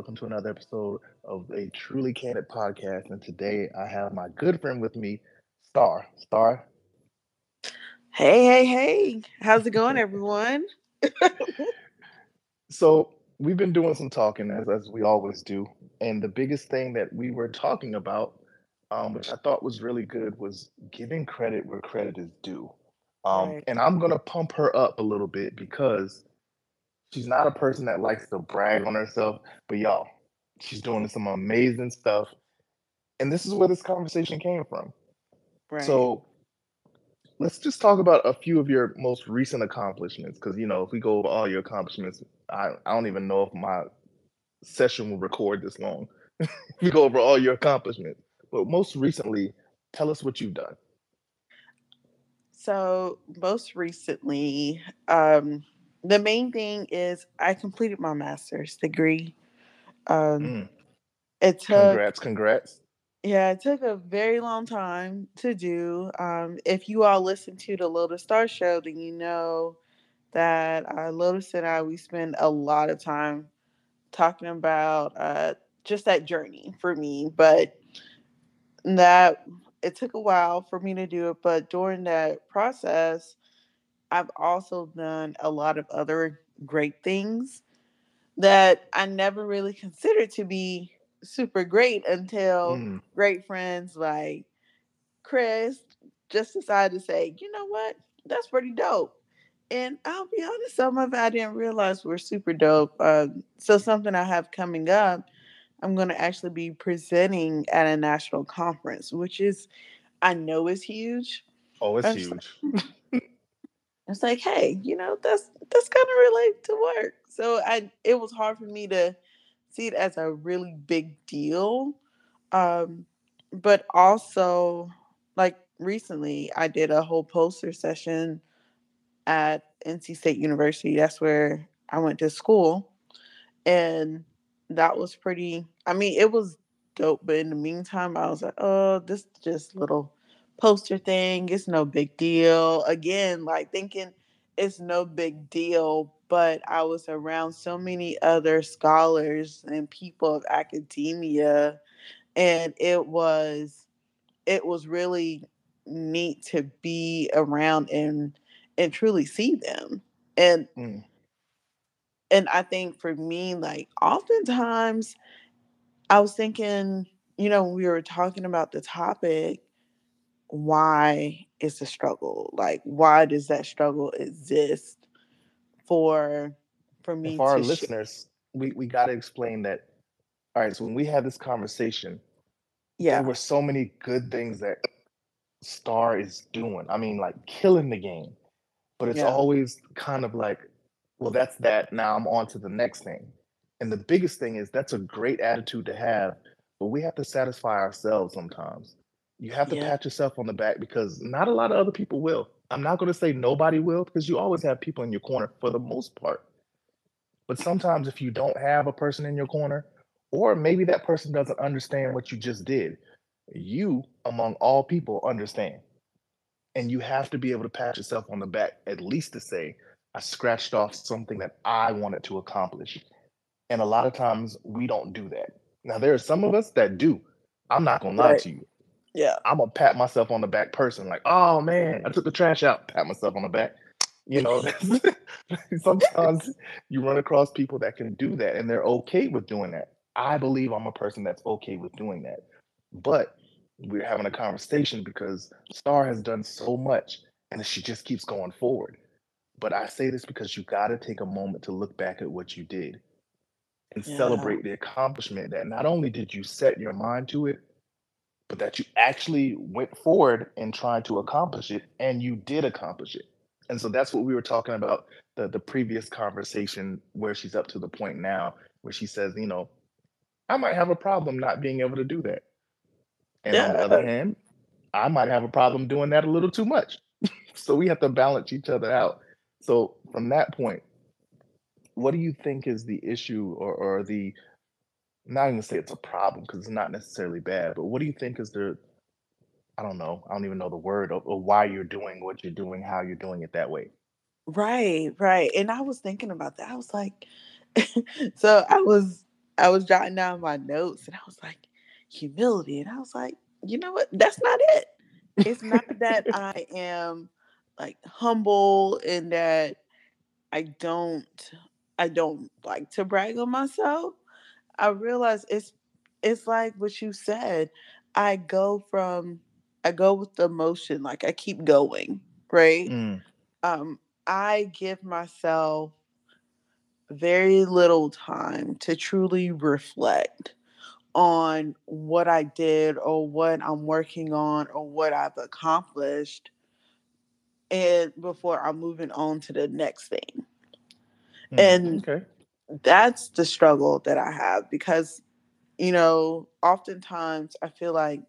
Welcome to another episode of a truly candid podcast. And today I have my good friend with me, Star. Star. Hey, hey, hey. How's it going, everyone? so we've been doing some talking as, as we always do. And the biggest thing that we were talking about, um, which I thought was really good, was giving credit where credit is due. Um, right. And I'm going to pump her up a little bit because she's not a person that likes to brag on herself, but y'all, she's doing some amazing stuff. And this is where this conversation came from. Right. So let's just talk about a few of your most recent accomplishments. Because, you know, if we go over all your accomplishments, I, I don't even know if my session will record this long. we go over all your accomplishments. But most recently, tell us what you've done. So, most recently, um, the main thing is I completed my master's degree. Um, mm. It took congrats, congrats. Yeah, it took a very long time to do. Um, if you all listen to the Lotus Star show, then you know that uh, Lotus and I we spend a lot of time talking about uh, just that journey for me. But that it took a while for me to do it. But during that process, I've also done a lot of other great things that I never really considered to be super great until mm. great friends like Chris just decided to say, you know what, that's pretty dope. And I'll be honest, some of it I didn't realize were super dope. Uh, so something I have coming up, I'm going to actually be presenting at a national conference, which is, I know is huge. Oh, it's huge. it's like, hey, you know, that's that's kind of related to work. So I it was hard for me to see it as a really big deal. Um, but also like recently I did a whole poster session at NC State University. That's where I went to school. And that was pretty I mean, it was dope, but in the meantime I was like, oh, this just little poster thing. It's no big deal. Again, like thinking it's no big deal, but I was around so many other scholars and people of academia and it was it was really neat to be around and and truly see them. And mm. and I think for me like oftentimes I was thinking, you know, we were talking about the topic why it's a struggle. Like, why does that struggle exist for for me? for our listeners, we we got to explain that. All right, so when we had this conversation, yeah, there were so many good things that Star is doing. I mean, like killing the game, but it's yeah. always kind of like, well, that's that. Now I'm on to the next thing. And the biggest thing is that's a great attitude to have, but we have to satisfy ourselves sometimes. You have to yeah. pat yourself on the back because not a lot of other people will. I'm not going to say nobody will because you always have people in your corner for the most part. But sometimes if you don't have a person in your corner, or maybe that person doesn't understand what you just did, you, among all people, understand. And you have to be able to pat yourself on the back, at least to say, I scratched off something that I wanted to accomplish. And a lot of times we don't do that. Now, there are some of us that do. I'm not going to lie to you. Yeah. I'm gonna pat myself on the back person, like, oh man, I took the trash out, pat myself on the back. You know, sometimes you run across people that can do that and they're okay with doing that. I believe I'm a person that's okay with doing that. But we're having a conversation because Star has done so much and she just keeps going forward. But I say this because you got to take a moment to look back at what you did and yeah. celebrate the accomplishment that not only did you set your mind to it, but that you actually went forward and tried to accomplish it and you did accomplish it. And so that's what we were talking about the the previous conversation where she's up to the point now where she says, you know, I might have a problem not being able to do that. And yeah. on the other hand, I might have a problem doing that a little too much. so we have to balance each other out. So from that point, what do you think is the issue or, or the not even say it's a problem because it's not necessarily bad, but what do you think is the I don't know, I don't even know the word of, of why you're doing what you're doing, how you're doing it that way. Right, right. And I was thinking about that. I was like, so I was I was jotting down my notes and I was like, humility. And I was like, you know what? That's not it. It's not that I am like humble and that I don't I don't like to brag on myself. I realize it's it's like what you said. I go from I go with the motion, like I keep going, right? Mm. Um, I give myself very little time to truly reflect on what I did or what I'm working on or what I've accomplished and before I'm moving on to the next thing. Mm. And Okay. That's the struggle that I have because, you know, oftentimes I feel like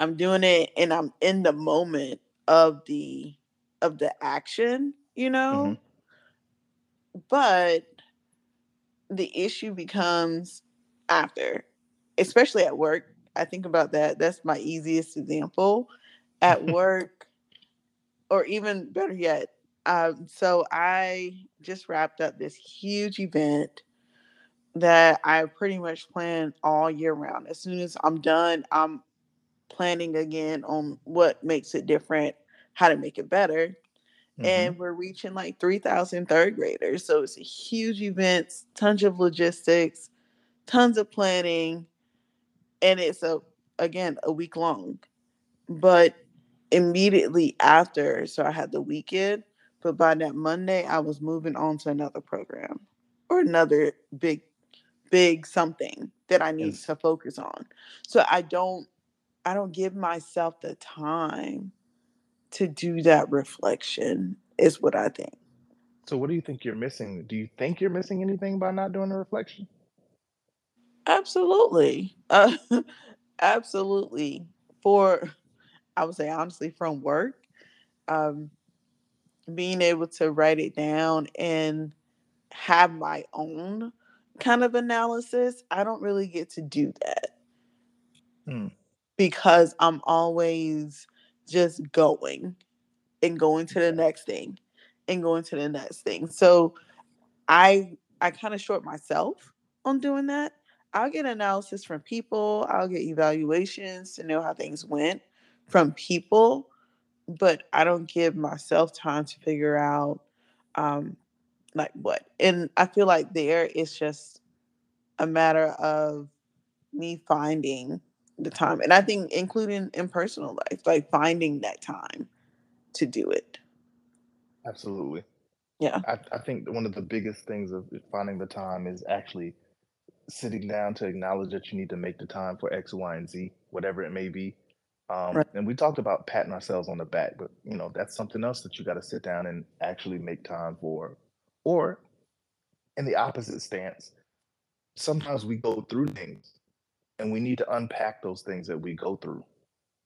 I'm doing it and I'm in the moment of the of the action, you know? Mm-hmm. But the issue becomes after, especially at work. I think about that. That's my easiest example. At work, or even better yet, um, so I just wrapped up this huge event that I pretty much plan all year round. As soon as I'm done, I'm planning again on what makes it different, how to make it better. Mhm. And we're reaching like 3,000 third graders. So it's a huge event, tons of logistics, tons of planning, and it's a again a week long. But immediately after, so I had the weekend, but by that Monday, I was moving on to another program or another big, big something that I need Yes. to focus on. So I don't, I don't give myself the time to do that reflection. Is what I think. So what do you think you're missing? Do you think you're missing anything by not doing the reflection? Absolutely, uh, absolutely. For I would say honestly, from work, um, being able to write it down and have my own kind of analysis, I don't really get to do that Hmm. because I'm always just going and going to the next thing and going to the next thing. So I I kind of short myself on doing that. I'll get analysis from people, I'll get evaluations to know how things went from people, but I don't give myself time to figure out um like what. And I feel like there it's just a matter of me finding the time. And I think including in personal life, like finding that time to do it. Absolutely. Yeah. I, I think one of the biggest things of finding the time is actually sitting down to acknowledge that you need to make the time for X, Y, and Z, whatever it may be. Um, Right. and we talked about patting ourselves on the back, but you know that's something else that you got to sit down and actually make time for. Or in the opposite stance, sometimes we go through things and we need to unpack those things that we go through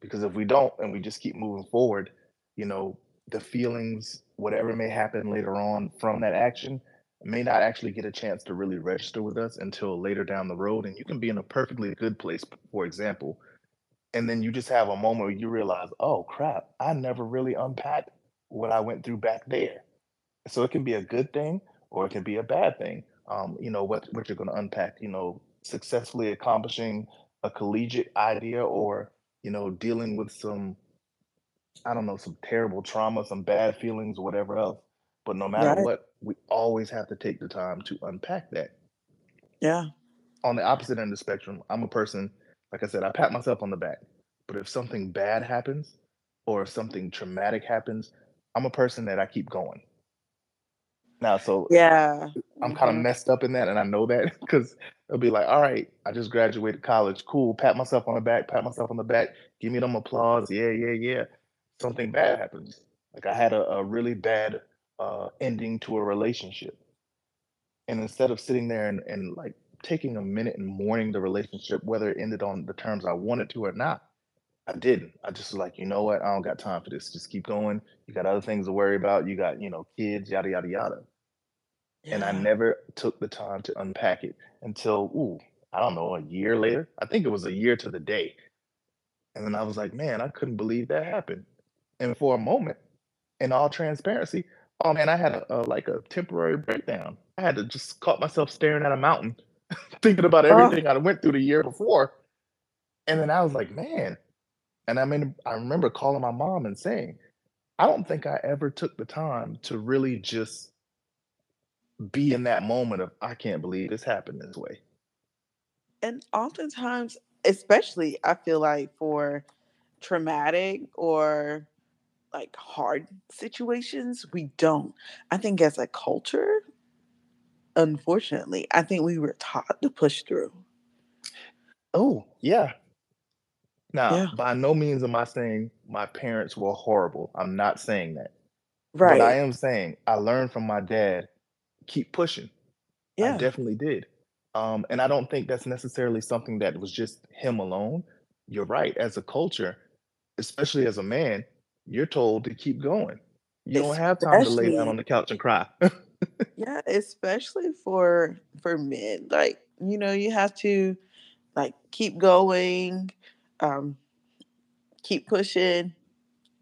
because if we don't and we just keep moving forward, you know, the feelings, whatever may happen later on from that action, may not actually get a chance to really register with us until later down the road. And you can be in a perfectly good place, for example, and then you just have a moment where you realize, oh crap, I never really unpacked what I went through back there. So it can be a good thing or it can be a bad thing. Um, you know, what what you're gonna unpack, you know, successfully accomplishing a collegiate idea or, you know, dealing with some I don't know, some terrible trauma, some bad feelings, whatever else. But no matter Right. what, we always have to take the time to unpack that. Yeah. On the opposite end of the spectrum, I'm a person, like I said, I pat myself on the back. But if something bad happens or if something traumatic happens, I'm a person that I keep going. Now, so Yeah. I'm kind of hmm messed up in that, and I know that because it'll be like, all right, I just graduated college, cool, pat myself on the back, pat myself on the back, give me them applause, yeah, yeah, yeah. Something bad happens. Like I had a, a really bad uh, ending to a relationship, and instead of sitting there and, and like taking a minute and mourning the relationship, whether it ended on the terms I wanted to or not, I didn't. I just was like, you know what, I don't got time for this. Just keep going. You got other things to worry about. You got, you know, kids, yada yada yada and I never took the time to unpack it until, ooh, I don't know, a year later. I think it was a year to the day. And then I was like, man, I couldn't believe that happened. And for a moment, in all transparency, oh man, I had a, a like a temporary breakdown. I had to just caught myself staring at a mountain, thinking about everything I went through the year before. And then I was like, man. And I mean, I remember calling my mom and saying, I don't think I ever took the time to really just be in that moment of, I can't believe this happened this way. And oftentimes, especially I feel like for traumatic or like hard situations, we don't. I think as a culture, unfortunately, I think we were taught to push through. Oh, yeah. Now, Yeah. by no means am I saying my parents were horrible. I'm not saying that. Right. But I am saying I learned from my dad, keep pushing. yeah. I definitely did. Um, and I don't think that's necessarily something that was just him alone. You're right. As a culture, especially as a man, you're told to keep going. You don't have time to lay down on the couch and cry. yeah especially for for men like you know you have to like keep going um keep pushing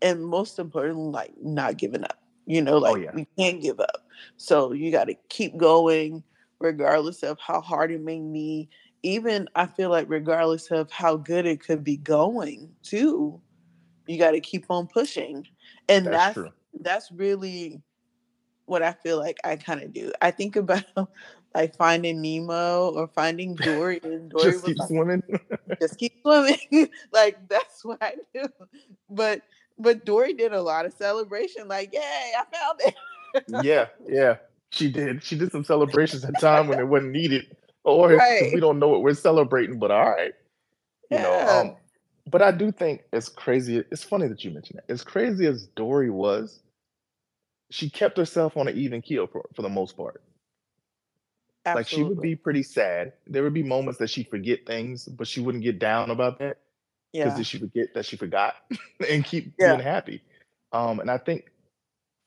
and most importantly like not giving up you know like Oh, yeah. we can't give up. So you got to keep going regardless of how hard it may be. Even i feel like regardless of how good it could be going too you got to keep on pushing. And That's that's that's really what I feel like I kind of do. I think about like finding Nemo or finding Dory, and Dory Just was keep like, swimming. just keep swimming. like that's what I do. But but Dory did a lot of celebration. Like, yay, I found it. yeah, yeah. She did. She did some celebrations at time when it wasn't needed. or Right. we don't know what we're celebrating, but all right. You know, um, but I do think it's crazy. It's funny that you mentioned that. As crazy as Dory was, she kept herself on an even keel for, for the most part. Like she would be pretty sad. There would be moments that she'd forget things, but she wouldn't get down about that because yeah. she forget that she forgot and keep Yeah. being happy. Um, and I think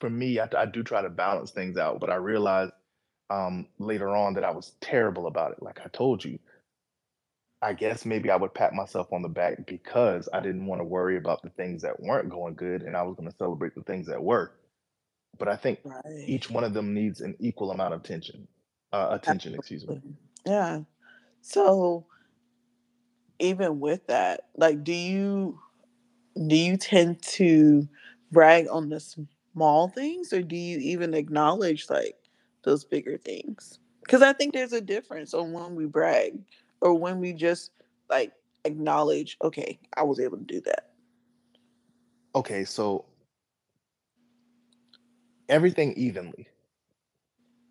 for me, I, I do try to balance things out, but I realized um, later on that I was terrible about it. Like I told you, I guess maybe I would pat myself on the back because I didn't want to worry about the things that weren't going good, and I was going to celebrate the things that were. But I think Right. each one of them needs an equal amount of attention. Uh, attention, excuse me. Yeah. So even with that, like do you do you tend to brag on the small things or do you even acknowledge like those bigger things? Cuz I think there's a difference on when we brag or when we just like acknowledge, okay, I was able to do that. Okay, so everything evenly.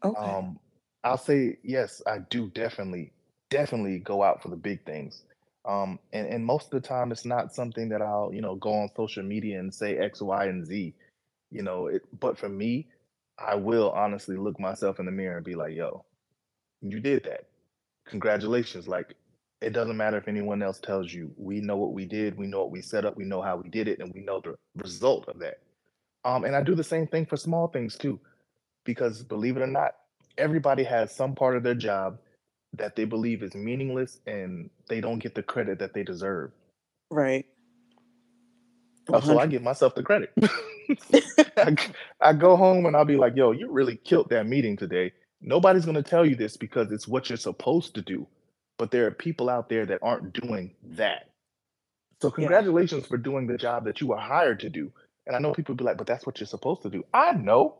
Okay. Um, I'll say yes, I do definitely, definitely go out for the big things. Um, and, and most of the time, it's not something that I'll, you know, go on social media and say X, Y, and Z. You know, it, but for me, I will honestly look myself in the mirror and be like, "Yo, you did that. Congratulations!" Like, it doesn't matter if anyone else tells you. We know what we did. We know what we set up. We know how we did it, and we know the result of that. Um, and I do the same thing for small things too, because believe it or not, everybody has some part of their job that they believe is meaningless and they don't get the credit that they deserve. right. Uh, So I give myself the credit. I go home and I'll be like, yo, you really killed that meeting today. Nobody's going to tell you this because it's what you're supposed to do. But there are people out there that aren't doing that. So congratulations for doing the job that you were hired to do. And I know people be like, but that's what you're supposed to do. I know.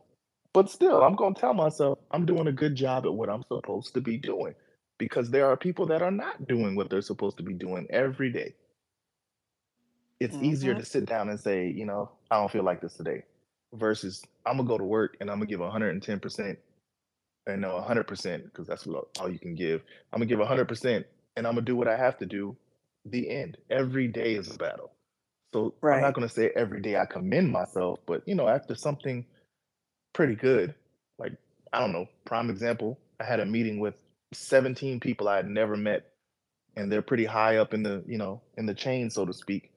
But still, I'm going to tell myself I'm doing a good job at what I'm supposed to be doing because there are people that are not doing what they're supposed to be doing every day. It's easier Mhm. to sit down and say, you know, I don't feel like this today versus I'm going to go to work and I'm going to give 110% and no 100% because that's what all you can give. I'm going to give 100% and I'm going to do what I have to do. The end. Every day is a battle. So I'm not going to say every day I commend myself, but you know, after something pretty good, like I don't know, prime example, I had a meeting with 17 people I had never met and they're pretty high up in the, you know, in the chain so to speak.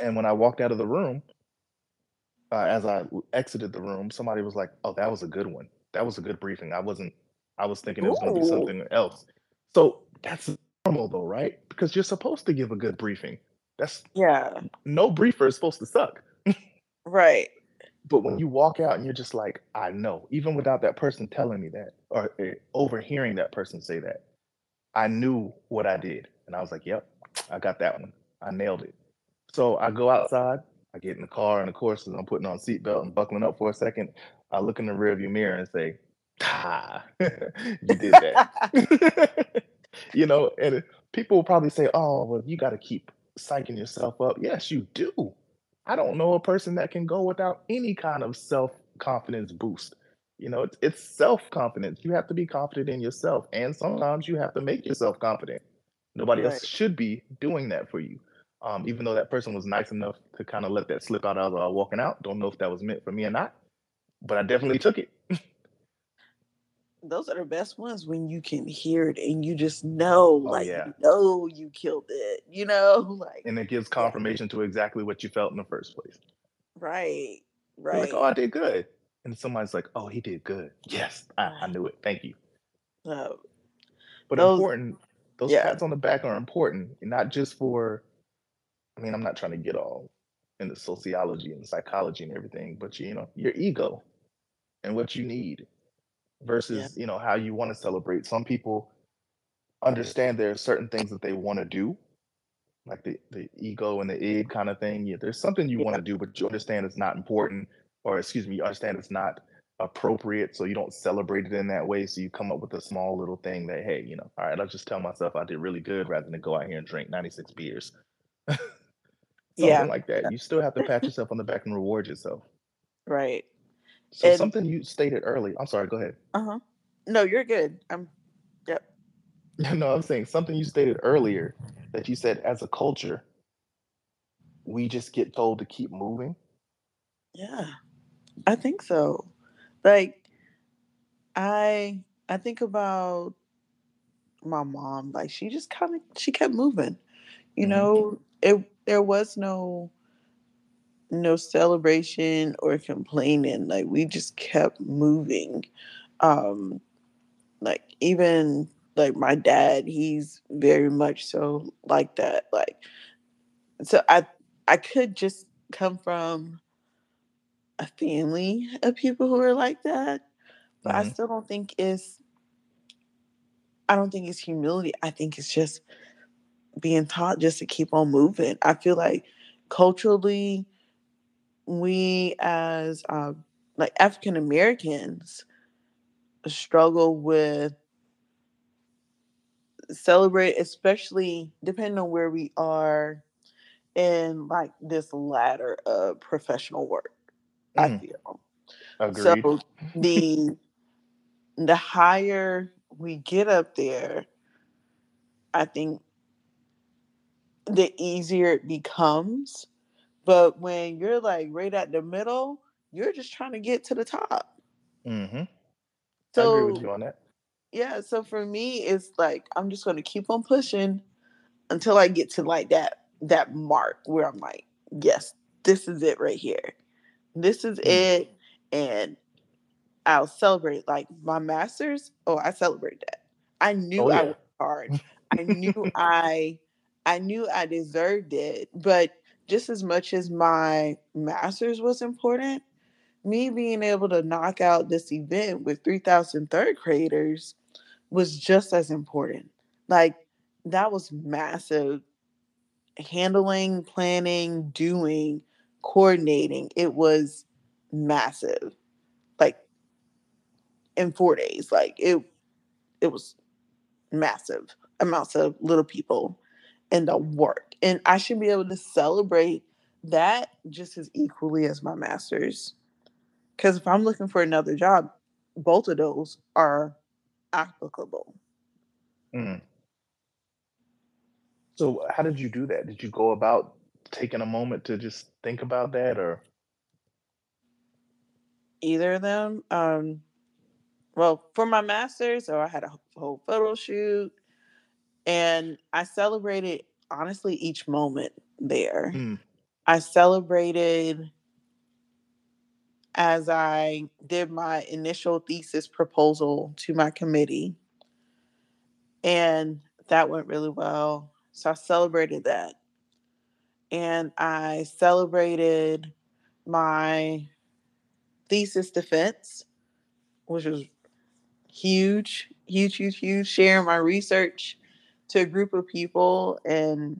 And when I walked out of the room, uh, as I exited the room, somebody was like, "Oh, that was a good one. That was a good briefing." I wasn't. I was thinking it was going to be something else. So that's normal, though, right? Because you're supposed to give a good briefing. That's Yeah. no briefer is supposed to suck. Right. But when you walk out and you're just like, I know, even without that person telling me that or uh, overhearing that person say that, I knew what I did. And I was like, yep, I got that one. I nailed it. So I go outside, I get in the car, and of course, as I'm putting on seatbelt and buckling up for a second, I look in the rearview mirror and say, ah, you did that. you know, and people will probably say, oh, well, you got to keep psyching yourself up. Yes, you do. I don't know a person that can go without any kind of self confidence boost. You know, it's, it's self confidence. You have to be confident in yourself. And sometimes you have to make yourself confident. Nobody else should be doing that for you. Um, even though that person was nice enough to kind of let that slip out as I was walking out. Don't know if that was meant for me or not, but I definitely took it. Those are the best ones when you can hear it and you just know, Oh, like, yeah. you know, you killed it. You know, like, And it gives yeah, confirmation to exactly what you felt in the first place. right, You're like, oh. I did good. And somebody's like, oh, he did good. Yes, I, I knew it. Thank you. So But those, important, those yeah, pats on the back are important, and not just for, I mean, I'm not trying to get all into sociology and psychology and everything, but you know, your ego and what you need yeah, versus, you know, how you want to celebrate. Some people understand there are certain things that they want to do, like the, the ego and the id kind of thing. Yeah, there's something you want to do, but you understand it's not important, or excuse me, you understand it's not appropriate, so you don't celebrate it in that way. So you come up with a small little thing that, hey, you know, all right, I'll just tell myself I did really good rather than go out here and drink 96 beers. Something yeah, like that. You still have to pat yourself on the back and reward yourself. right. So And, something you stated early. I'm sorry, go ahead. uh huh. No, you're good. I'm, yep. No, I'm saying something you stated earlier that you said as a culture, we just get told to keep moving. Yeah, I think so. Like, I, I think about my mom. Like, she just kind of, she kept moving. You hmm know, it, there was no, no celebration or complaining. Like, we just kept moving. Um, like even like my dad he's very much so like that like so i i could just come from a family of people who are like that but i hmm still don't think it's i don't think it's humility i think it's just being taught just to keep on moving i feel like culturally we as uh, like african americans struggle with celebrate especially depending on where we are in like this ladder of professional work i Mm, feel. Agreed. so the the higher we get up there i think the easier it becomes but when you're like right at the middle you're just trying to get to the top Mm-hmm. I agree with so you on that. yeah so for me it's like i'm just going to keep on pushing until I get to like that that mark where I'm like, yes, this is it right here. This is Mm. it. And I'll celebrate like my masters. Oh, I celebrate that. I knew Oh I yeah. worked hard. I knew I I knew I deserved it. But just as much as my masters was important, me being able to knock out this event with 3,000 third graders was just as important. Like that was massive handling, planning, doing, coordinating. It was massive. Like in 4 days. Like it it was massive amounts of little people and the work. And I should be able to celebrate that just as equally as my masters. Cuz if I'm looking for another job, both of those are applicable. Mm. So how did you do that? Did you go about taking a moment to just think about that, or Either of them um well, for my masters, so I had a whole photo shoot and I celebrated honestly each moment there. Mm. I celebrated as I did my initial thesis proposal to my committee, and that went really well. So I celebrated that. And I celebrated my thesis defense, which was huge, huge, huge, huge. Sharing my research to a group of people and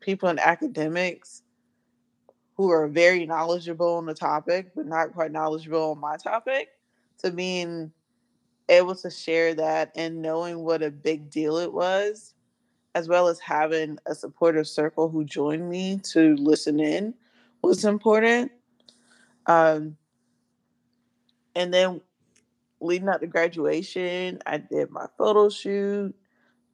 people in academics who are very knowledgeable on the topic, but not quite knowledgeable on my topic. To being able to share that and knowing what a big deal it was, as well as having a supportive circle who joined me to listen in was important. Um, and then leading up to graduation, I did my photo shoot.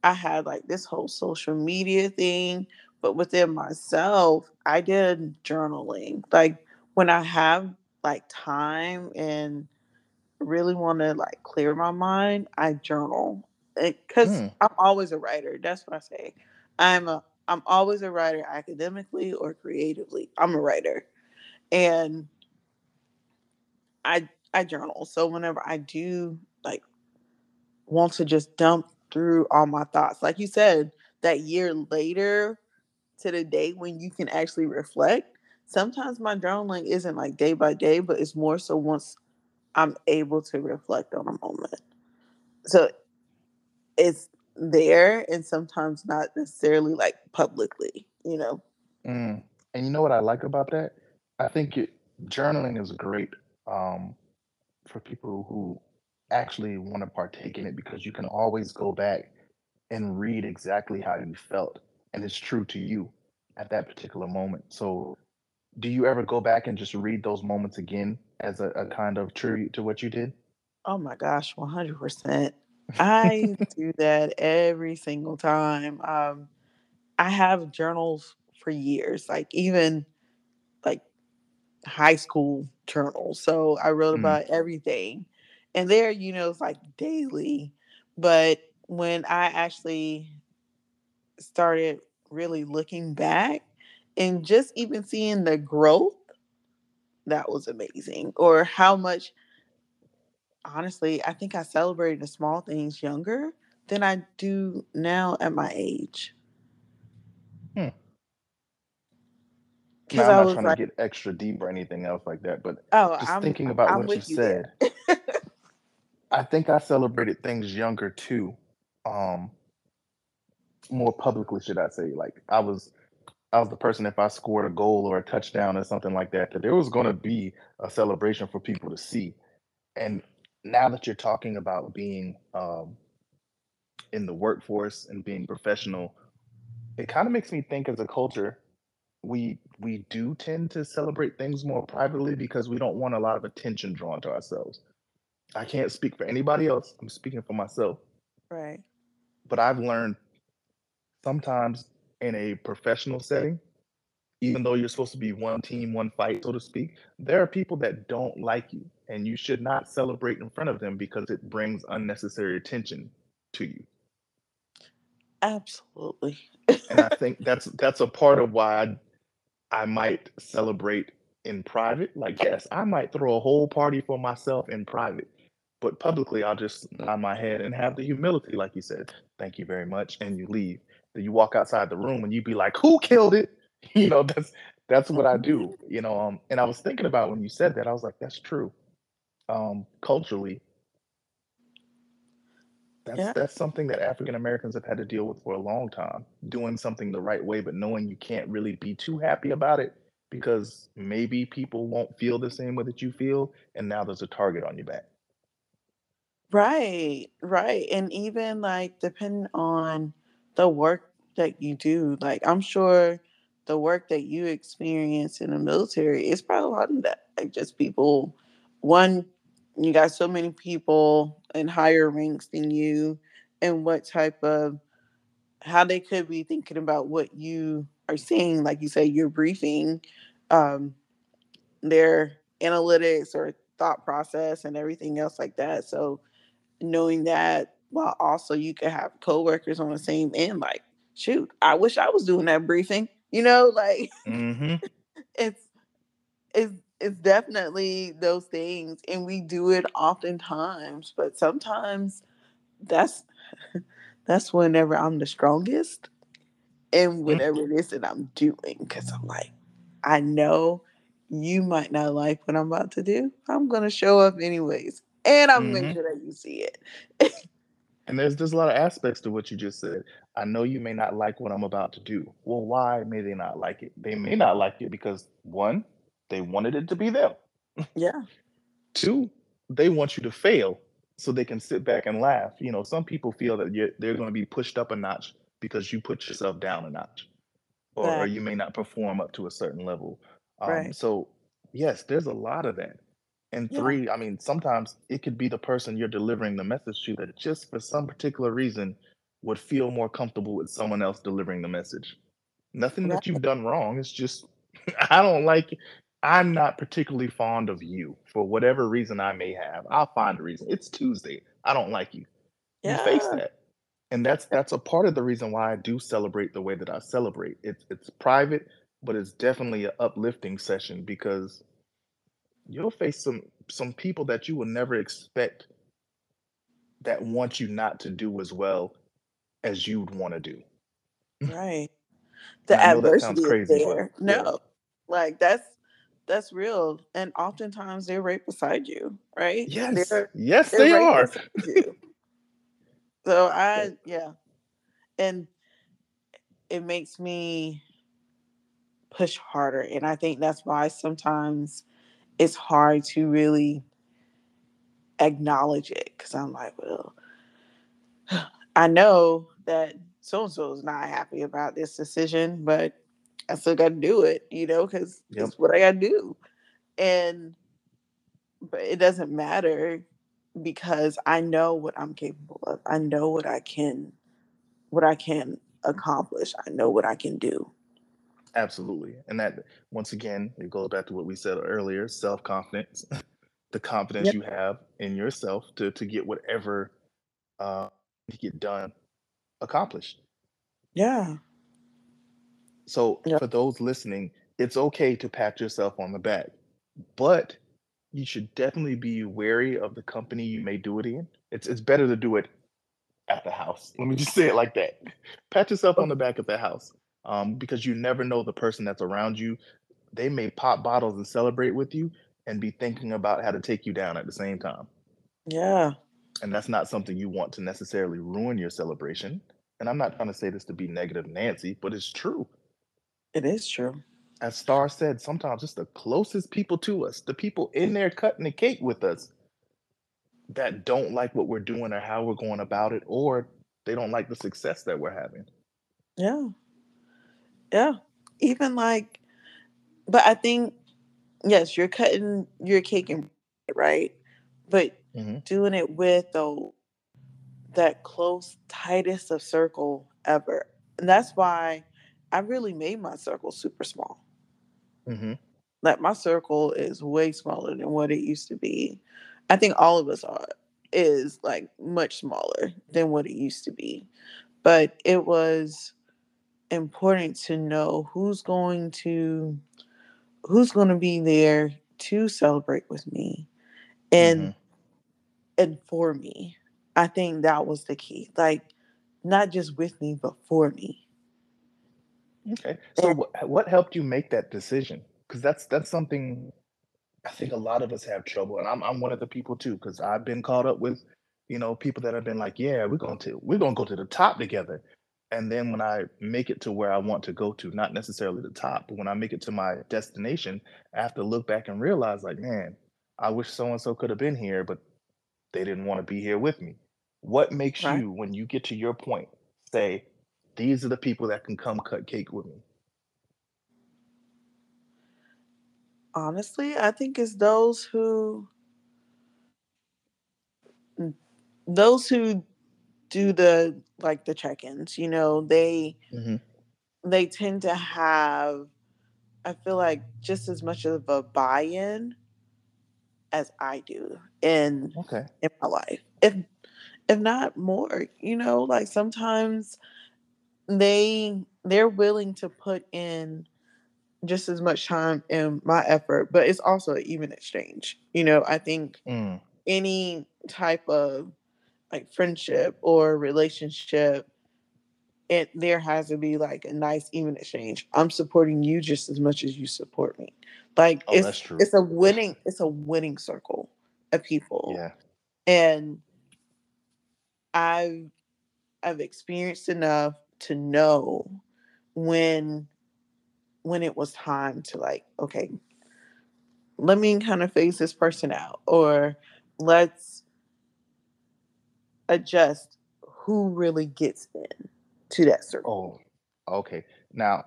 I had like this whole social media thing, but within myself, I did journaling. Like when I have like time and really want to like clear my mind, I journal because mm. I'm always a writer. That's what I say. I'm a I'm always a writer academically or creatively. I'm a writer. And I I journal. So whenever I do like want to just dump through all my thoughts, like you said, that year later to the day when you can actually reflect, sometimes my journaling isn't like day by day, but it's more so once I'm able to reflect on a moment. So it's there and sometimes not necessarily like publicly, you know. Mm. And you know what I like about that? I think it, journaling is great um, for people who actually want to partake in it because you can always go back and read exactly how you felt and it's true to you at that particular moment. So, do you ever go back and just read those moments again as a, a kind of tribute to what you did? Oh my gosh, 100%. I do that every single time. Um, I have journals for years, like even like high school journals. So I wrote mm. about everything. And there, you know, it's like daily. But when I actually started really looking back and just even seeing the growth, that was amazing. Or how much honestly, I think I celebrated the small things younger than I do now at my age. Hmm. Now, I'm not trying like, to get extra deep or anything else like that, but oh, just I'm, thinking about I'm what you said, I think I celebrated things younger too. Um, more publicly, should I say? Like I was, I was the person if I scored a goal or a touchdown or something like that, that there was going to be a celebration for people to see. And now that you're talking about being um, in the workforce and being professional, it kind of makes me think as a culture, we we do tend to celebrate things more privately because we don't want a lot of attention drawn to ourselves. I can't speak for anybody else. I'm speaking for myself. Right. But I've learned sometimes in a professional setting, even though you're supposed to be one team, one fight, so to speak, there are people that don't like you, and you should not celebrate in front of them because it brings unnecessary attention to you. Absolutely. and I think that's that's a part of why I, I might celebrate in private. Like, yes, I might throw a whole party for myself in private, but publicly, I'll just nod my head and have the humility, like you said, thank you very much, and you leave. Then you walk outside the room and you be like, who killed it? you know, that's that's what I do. You know, um, and I was thinking about when you said that, I was like, that's true. Um, culturally, that's yeah. that's something that African Americans have had to deal with for a long time. Doing something the right way, but knowing you can't really be too happy about it because maybe people won't feel the same way that you feel, and now there's a target on your back. Right, right. And even like depending on the work that you do, like I'm sure the work that you experience in the military is probably a lot of that. Like just people, one, you got so many people in higher ranks than you, and what type of how they could be thinking about what you are seeing. Like you say, you're briefing um, their analytics or thought process and everything else like that. So knowing that while also you could have coworkers on the same end, like, shoot, I wish I was doing that briefing. You know, like mm-hmm. it's it's it's definitely those things, and we do it oftentimes. But sometimes that's that's whenever I'm the strongest, and whatever mm-hmm. it is that I'm doing, because I'm like, I know you might not like what I'm about to do. I'm gonna show up anyways, and I'm mm-hmm. make sure that you see it. and there's just a lot of aspects to what you just said. I know you may not like what I'm about to do. Well, why may they not like it? They may not like it because one, they wanted it to be them. Yeah. Two, they want you to fail so they can sit back and laugh. You know, some people feel that they're going to be pushed up a notch because you put yourself down a notch, or, or you may not perform up to a certain level. Um, right. So, yes, there's a lot of that. And yeah. three, I mean, sometimes it could be the person you're delivering the message to that just for some particular reason would feel more comfortable with someone else delivering the message. Nothing right. that you've done wrong. It's just I don't like I'm not particularly fond of you for whatever reason I may have. I'll find a reason. It's Tuesday. I don't like you. Yeah. You face that. And that's that's a part of the reason why I do celebrate the way that I celebrate. It's it's private, but it's definitely an uplifting session because you'll face some some people that you will never expect that want you not to do as well as you'd want to do. Right. The adversity is there. But, no. Yeah. Like that's that's real. And oftentimes they're right beside you, right? Yes. They're, yes, they're they right are. so I yeah. And it makes me push harder. And I think that's why sometimes it's hard to really acknowledge it because I'm like, well, I know that so and so is not happy about this decision, but I still got to do it, you know, because yep. it's what I got to do. And, but it doesn't matter because I know what I'm capable of. I know what I can, what I can accomplish. I know what I can do. Absolutely. And that, once again, it goes back to what we said earlier self confidence, the confidence yep. you have in yourself to, to get whatever uh, to get done accomplished. Yeah. So for those listening, it's okay to pat yourself on the back, but you should definitely be wary of the company you may do it in. It's it's better to do it at the house. Let me just say it like that. Pat yourself on the back at the house, um, because you never know the person that's around you. They may pop bottles and celebrate with you, and be thinking about how to take you down at the same time. Yeah. And that's not something you want to necessarily ruin your celebration. And I'm not trying to say this to be negative Nancy, but it's true. It is true. As Star said, sometimes it's the closest people to us, the people in there cutting the cake with us that don't like what we're doing or how we're going about it, or they don't like the success that we're having. Yeah. Yeah. Even like, but I think, yes, you're cutting your cake and right? But mm-hmm. doing it with the that close, tightest of circle ever. And that's why I really made my circle super small. Mm-hmm. Like my circle is way smaller than what it used to be. I think all of us are is like much smaller than what it used to be. But it was important to know who's going to who's going to be there to celebrate with me and mm-hmm. and for me. I think that was the key. Like not just with me but for me. Okay. So what, what helped you make that decision? Because that's that's something I think a lot of us have trouble, and I'm I'm one of the people too. Because I've been caught up with, you know, people that have been like, yeah, we're going to we're going to go to the top together, and then when I make it to where I want to go to, not necessarily the top, but when I make it to my destination, I have to look back and realize, like, man, I wish so and so could have been here, but they didn't want to be here with me. What makes right. you, when you get to your point, say, these are the people that can come cut cake with me. Honestly, I think it's those who mm, those who do the like the check-ins, you know, they mm-hmm. they tend to have I feel like just as much of a buy-in as I do in okay. in my life. If if not more, you know, like sometimes they they're willing to put in just as much time in my effort, but it's also an even exchange. You know, I think mm. any type of like friendship or relationship, it there has to be like a nice even exchange. I'm supporting you just as much as you support me. Like Oh, it's it's a winning it's a winning circle of people. Yeah. And I've I've experienced enough to know when when it was time to like, okay, let me kind of phase this person out or let's adjust who really gets in to that circle. Oh, okay. Now,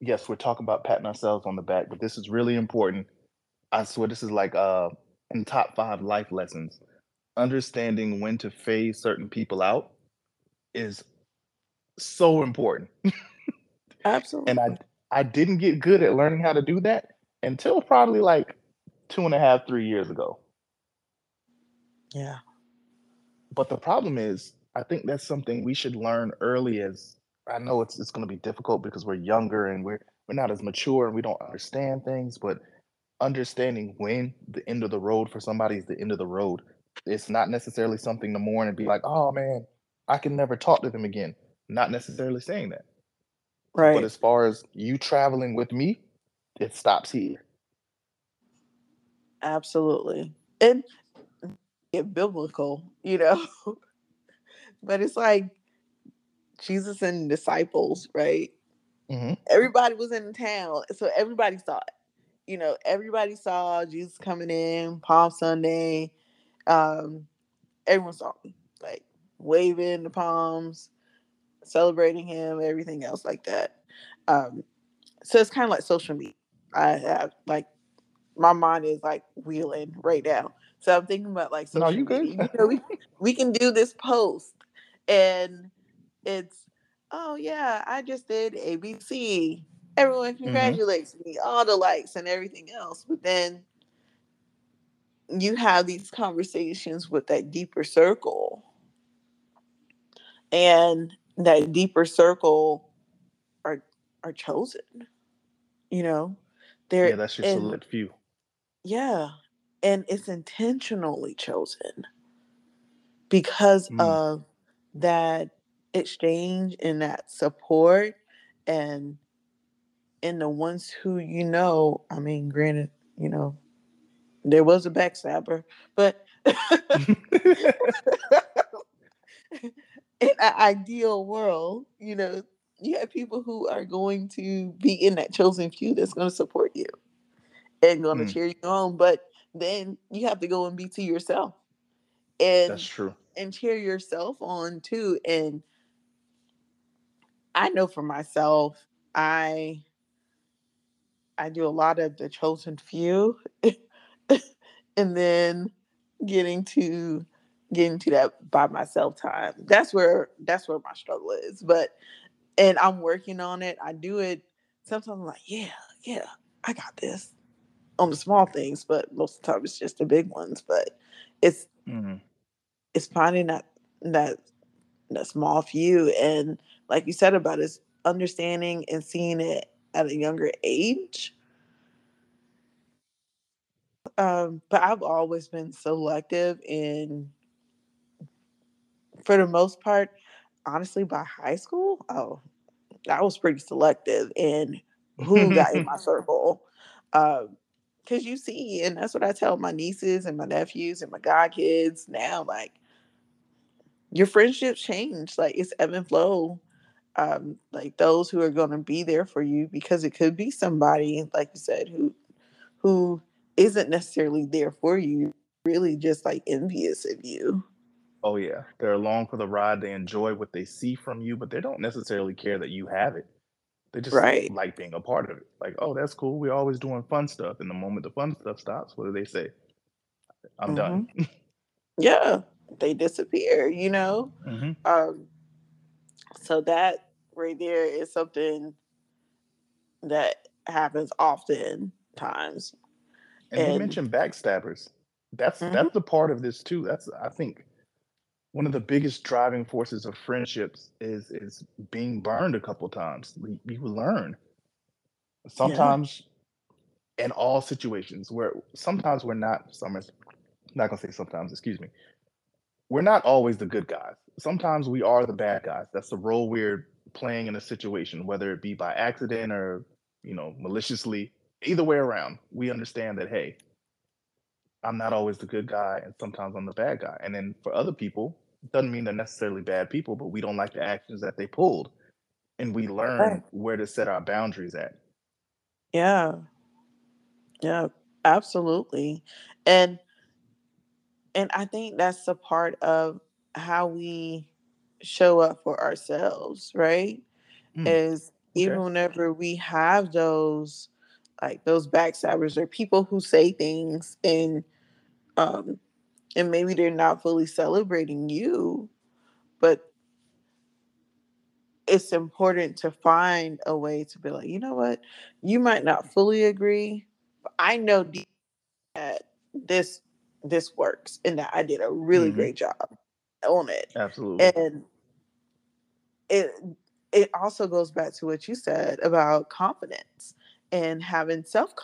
yes, we're talking about patting ourselves on the back, but this is really important. I swear this is like uh in top five life lessons. Understanding when to phase certain people out is so important. Absolutely. And I I didn't get good at learning how to do that until probably like two and a half, three years ago. yeah. But the problem is, I think that's something we should learn early as I know it's it's going to be difficult because we're younger and we're we're not as mature and we don't understand things, but understanding when the end of the road for somebody is the end of the road. It's not necessarily something to mourn and be like, "Oh man, I can never talk to them again." Not necessarily saying that. Right. But as far as you traveling with me, it stops here. Absolutely. And get biblical, you know. but it's like Jesus and disciples, right? hmm Everybody was in town, so everybody saw it. You know, everybody saw Jesus coming in Palm Sunday. Um, everyone saw him, like waving the palms, celebrating him, everything else like that. Um, so it's kind of like social media. I have like my mind is like wheeling right now. So I'm thinking about like No, social you good. You know, we we can do this post and it's oh yeah, I just did ABC. Everyone hmm congratulates me, all the likes and everything else. But then you have these conversations with that deeper circle. And that deeper circle are are chosen, you know. Yeah, They're that's your select few. yeah, and it's intentionally chosen because Mm. of that exchange and that support and and the ones who you know i mean granted you know there was a backstabber but in an ideal world you know you have people who are going to be in that chosen few that's going to support you and going to Mm, cheer you on but then you have to go and be to yourself And that's true. and cheer yourself on too and i know for myself i i do a lot of the chosen few and then getting to getting to that by myself time. That's where that's where my struggle is but and i'm working on it. I do it sometimes i'm like yeah yeah i got this on the small things but most of the time it's just the big ones but it's Mhm. it's finding that that that small few and like you said about is understanding and seeing it at a younger age um but i've always been selective in for the most part honestly by high school oh i was pretty selective in who got in my circle um because you see and that's what i tell my nieces and my nephews and my god kids now like your friendships change like it's ebb and flow um like those who are going to be there for you because it could be somebody like you said who who isn't necessarily there for you really just like envious of you Oh yeah, they're along for the ride. They enjoy what they see from you, but they don't necessarily care that you have it. They just right like being a part of it. Like, oh, that's cool. We're always doing fun stuff. And the moment the fun stuff stops, what do they say? I'm hmm done. yeah they disappear you know hmm um so that right there is something that happens often times And you mentioned backstabbers. That's Mhm. that's the part of this too. That's I think one of the biggest driving forces of friendships is is being burned a couple times. We- You learn yeah sometimes in all situations where sometimes we're not. Some not gonna say sometimes. Excuse me. We're not always the good guys. sometimes we are the bad guys. That's the role we're playing in a situation, whether it be by accident or, you know, maliciously. Either way around, we understand that, hey, I'm not always the good guy and sometimes I'm the bad guy. And then for other people, doesn't mean they're necessarily bad people, but we don't like the actions that they pulled. And we learn Right. where to set our boundaries at. Yeah. Yeah. Absolutely. And and I think that's a part of how we show up for ourselves, right? Mm, Is even okay. whenever we have those like those backstabbers or people who say things and um and maybe they're not fully celebrating you, but it's important to find a way to be like, you know what, you might not fully agree, but I know that this this works and that I did a really hmm great job on it. Absolutely. And it it also goes back to what you said about confidence and having self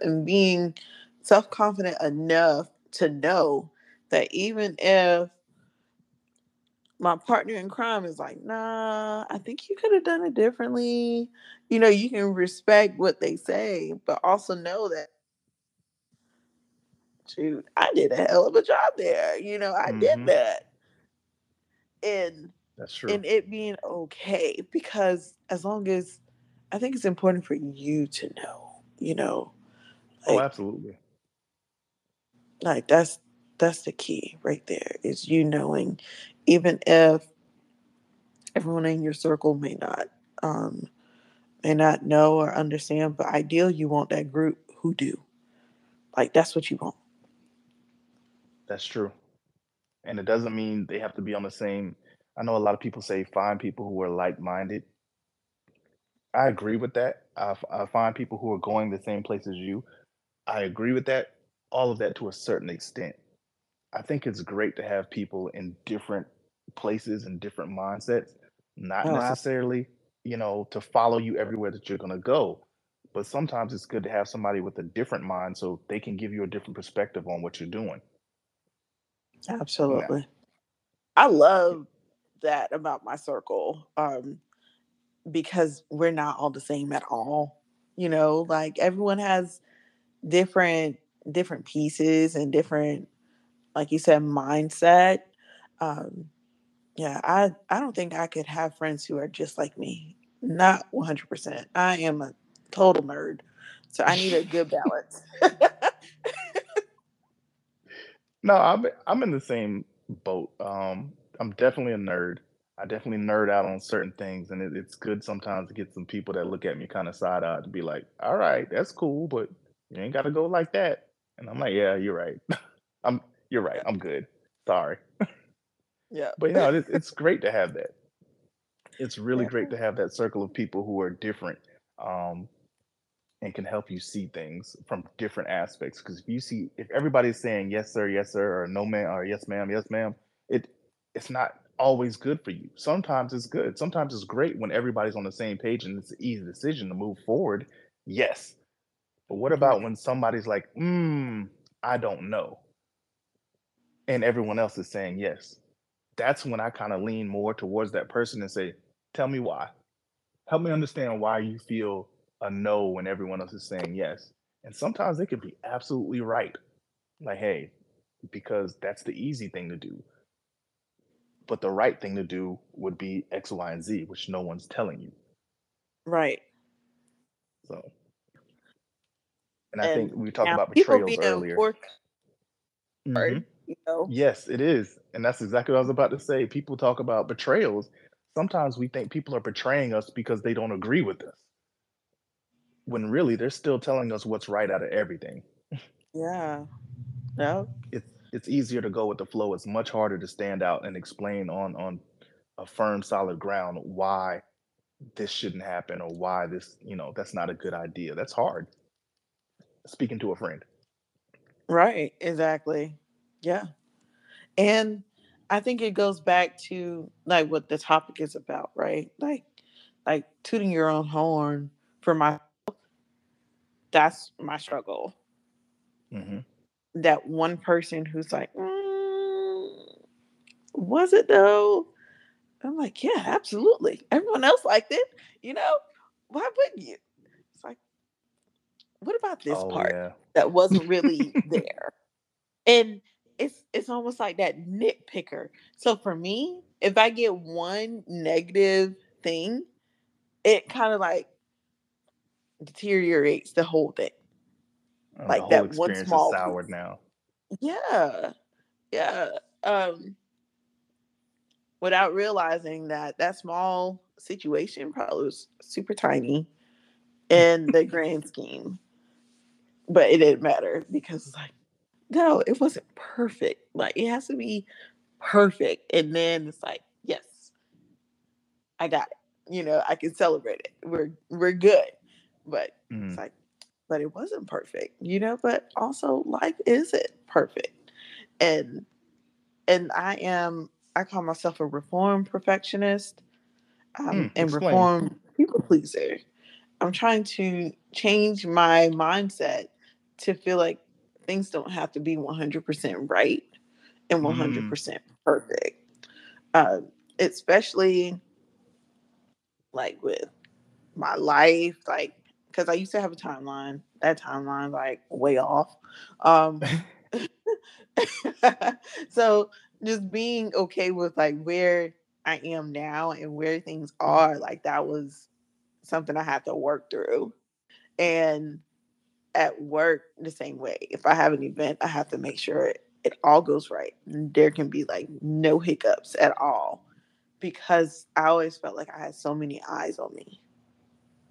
and being self confident enough to know that even if my partner in crime is like, nah, I think you could have done it differently. You know, you can respect what they say, but also know that, shoot, I did a hell of a job there. You know, I did hmm that. And That's true. and it being okay because as long as I think it's important for you to know, you know, Oh, absolutely. Like that's that's the key right there is you knowing even if everyone in your circle may not um may not know or understand, but ideal you want that group who do. Like that's what you want. That's true. And it doesn't mean they have to be on the same. I know a lot of people say find people who are like minded. I agree with that. I find people who are going the same place as you. I agree with that. All of that to a certain extent. I think it's great to have people in different places and different mindsets, not Oh, necessarily, you know, to follow you everywhere that you're going to go. But sometimes it's good to have somebody with a different mind so they can give you a different perspective on what you're doing. Absolutely. I love that about my circle. Um because we're not all the same at all. You know, like everyone has different different pieces and different, like you said, mindset. Um, yeah, I I don't think I could have friends who are just like me. Not 100%. I am a total nerd. So I need a good balance. no, I'm I'm in the same boat. Um, I'm definitely a nerd. I definitely nerd out on certain things, and it, it's good sometimes to get some people that look at me kind of side eyed to be like, "All right, that's cool, but you ain't got to go like that." And I'm like, "Yeah, you're right. I'm you're right. I'm good. Sorry." Yeah. But you know, it, it's great to have that. It's really Yeah. great to have that circle of people who are different. Um, and can help you see things from different aspects. Because if you see, if everybody's saying yes sir, yes sir, or no ma'am, or yes ma'am, yes ma'am, it it's not always good for you. Sometimes it's good. Sometimes it's great when everybody's on the same page and it's an easy decision to move forward. Yes, but what about when somebody's like, hmm, I don't know, and everyone else is saying yes? That's when I kind of lean more towards that person and say, tell me why help me understand why you feel a no when everyone else is saying yes. And sometimes they could be absolutely right. Like, hey, because that's the easy thing to do. But the right thing to do would be X, Y, and Z, which no one's telling you. Right. So, and I think we talked about betrayals earlier. poor hmm you know. Yes, it is. And that's exactly what I was about to say. People talk about betrayals. Sometimes we think people are betraying us because they don't agree with us, when really they're still telling us what's right out of everything. Yeah. No. it's it's easier to go with the flow. It's much harder to stand out and explain on on a firm, solid ground why this shouldn't happen or why this, you know, that's not a good idea. That's hard. Speaking to a friend. Right. Exactly. Yeah. And I think it goes back to like what the topic is about, right? Like like tooting your own horn for my that's my struggle. hmm That one person who's like, "Mm, was it though? I'm like, yeah, absolutely. Everyone else liked it. You know, why wouldn't you? What about this oh, part yeah. that wasn't really there? And it's it's almost like that nitpicker. So for me, if I get one negative thing, it kind of like deteriorates the whole thing. Oh, like that one small soured now. Yeah. Yeah. Um without realizing that that small situation probably was super tiny in the grand scheme. But it didn't matter because it's like no, it wasn't perfect. Like it has to be perfect. And then it's like, yes, I got it. You know, I can celebrate it. We're we're good. But mm. it's like, but it wasn't perfect, you know, but also life isn't perfect. And and I am I call myself a reform perfectionist um, mm, and explain. reform people pleaser. I'm trying to change my mindset to feel like things don't have to be 100% right and 100% mm. perfect. Uh, especially like with my life, like because I used to have a timeline. That timeline like way off. Um, so just being okay with like where I am now and where things are, like that was something I had to work through. And at work, the same way. If I have an event, I have to make sure it, it all goes right. There can be like no hiccups at all because I always felt like I had so many eyes on me.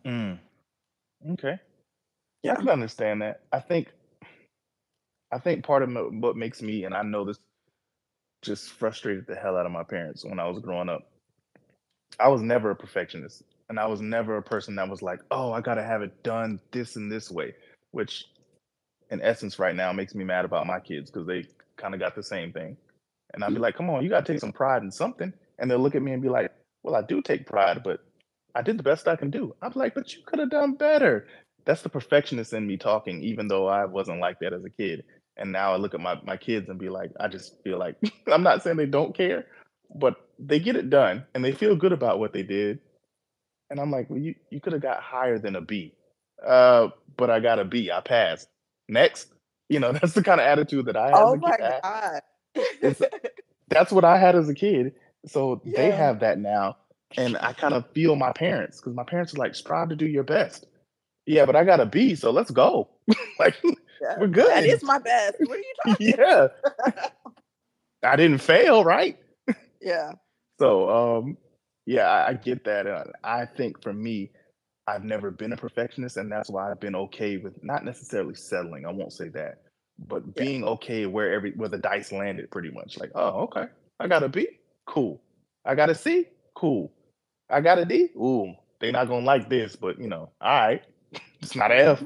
Mm. Okay. Yeah. I can understand that. I think I think part of what makes me, and I know this just frustrated the hell out of my parents when I was growing up. I was never a perfectionist. And I was never a person that was like, oh, I got to have it done this and this way, which in essence right now makes me mad about my kids because they kind of got the same thing. And I'd be mm-hmm. like, come on, you got to take some pride in something. And they'll look at me and be like, well, I do take pride, but I did the best I can do. I'm like, but you could have done better. That's the perfectionist in me talking, even though I wasn't like that as a kid. And now I look at my, my kids and be like, I just feel like I'm not saying they don't care, but they get it done and they feel good about what they did. And I'm like, well, you, you could have got higher than a B. Uh, but I got a B. I passed. Next. You know, that's the kind of attitude that I have. Oh my God. that's what I had as a kid. So yeah. they have that now. And I kind of feel my parents because my parents are like, strive to do your best. Yeah, but I got a B, so let's go. like yeah. We're good. That is my best. What are you talking? yeah. I didn't fail, right? Yeah. So, um, yeah, I, I get that. Uh, I think for me, I've never been a perfectionist, and that's why I've been okay with not necessarily settling. I won't say that, but yeah. being okay where every where the dice landed, pretty much. Like, oh, okay, I got a B, cool. I got a C, cool. I got a D, ooh, they're not gonna like this, but you know, all right, it's not an F.